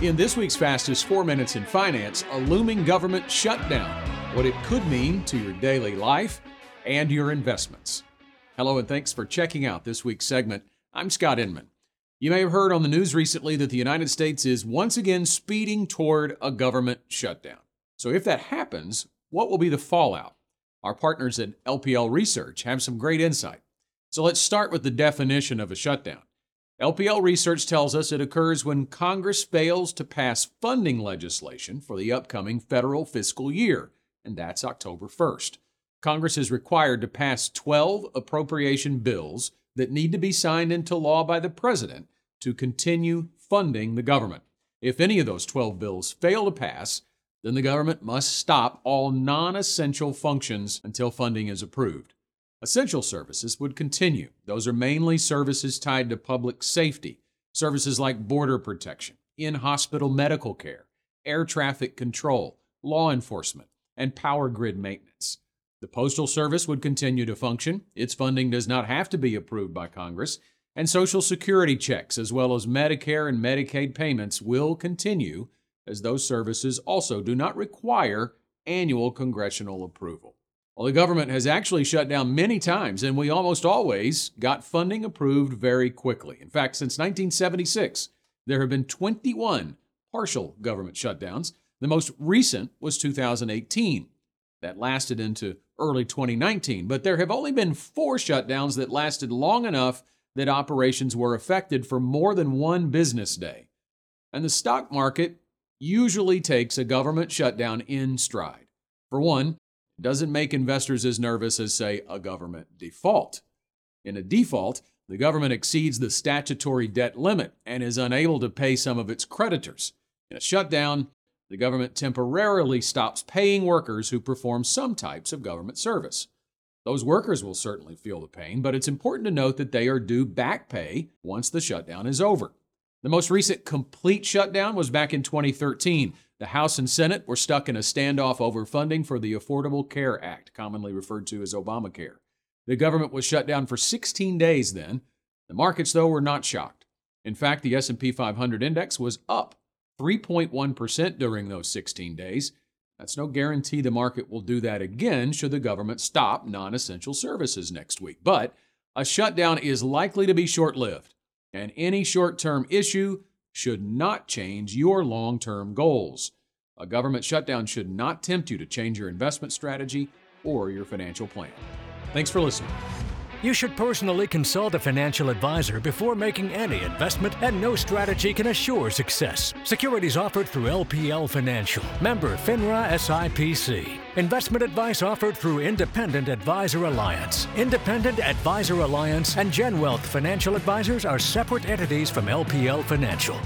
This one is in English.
In this week's Fastest 4 Minutes in Finance, a looming government shutdown, what it could mean to your daily life and your investments. Hello, and thanks for checking out this week's segment. I'm Scott Inman. You may have heard on the news recently that the United States is once again speeding toward a government shutdown. So, if that happens, what will be the fallout? Our partners at LPL Research have some great insight. So, let's start with the definition of a shutdown. LPL research tells us it occurs when Congress fails to pass funding legislation for the upcoming federal fiscal year, and that's October 1st. Congress is required to pass 12 appropriation bills that need to be signed into law by the president to continue funding the government. If any of those 12 bills fail to pass, then the government must stop all non essential functions until funding is approved. Essential services would continue. Those are mainly services tied to public safety, services like border protection, in hospital medical care, air traffic control, law enforcement, and power grid maintenance. The Postal Service would continue to function. Its funding does not have to be approved by Congress. And Social Security checks, as well as Medicare and Medicaid payments, will continue, as those services also do not require annual congressional approval. Well, the government has actually shut down many times, and we almost always got funding approved very quickly. In fact, since 1976, there have been 21 partial government shutdowns. The most recent was 2018. That lasted into early 2019, but there have only been four shutdowns that lasted long enough that operations were affected for more than one business day. And the stock market usually takes a government shutdown in stride. For one, doesn't make investors as nervous as, say, a government default. In a default, the government exceeds the statutory debt limit and is unable to pay some of its creditors. In a shutdown, the government temporarily stops paying workers who perform some types of government service. Those workers will certainly feel the pain, but it's important to note that they are due back pay once the shutdown is over. The most recent complete shutdown was back in 2013 the House and Senate were stuck in a standoff over funding for the Affordable Care Act, commonly referred to as Obamacare. The government was shut down for 16 days then. The markets though were not shocked. In fact, the S&P 500 index was up 3.1% during those 16 days. That's no guarantee the market will do that again should the government stop non-essential services next week. But a shutdown is likely to be short-lived, and any short-term issue should not change your long term goals. A government shutdown should not tempt you to change your investment strategy or your financial plan. Thanks for listening. You should personally consult a financial advisor before making any investment, and no strategy can assure success. Securities offered through LPL Financial, member FINRA SIPC. Investment advice offered through Independent Advisor Alliance. Independent Advisor Alliance and GenWealth Financial Advisors are separate entities from LPL Financial.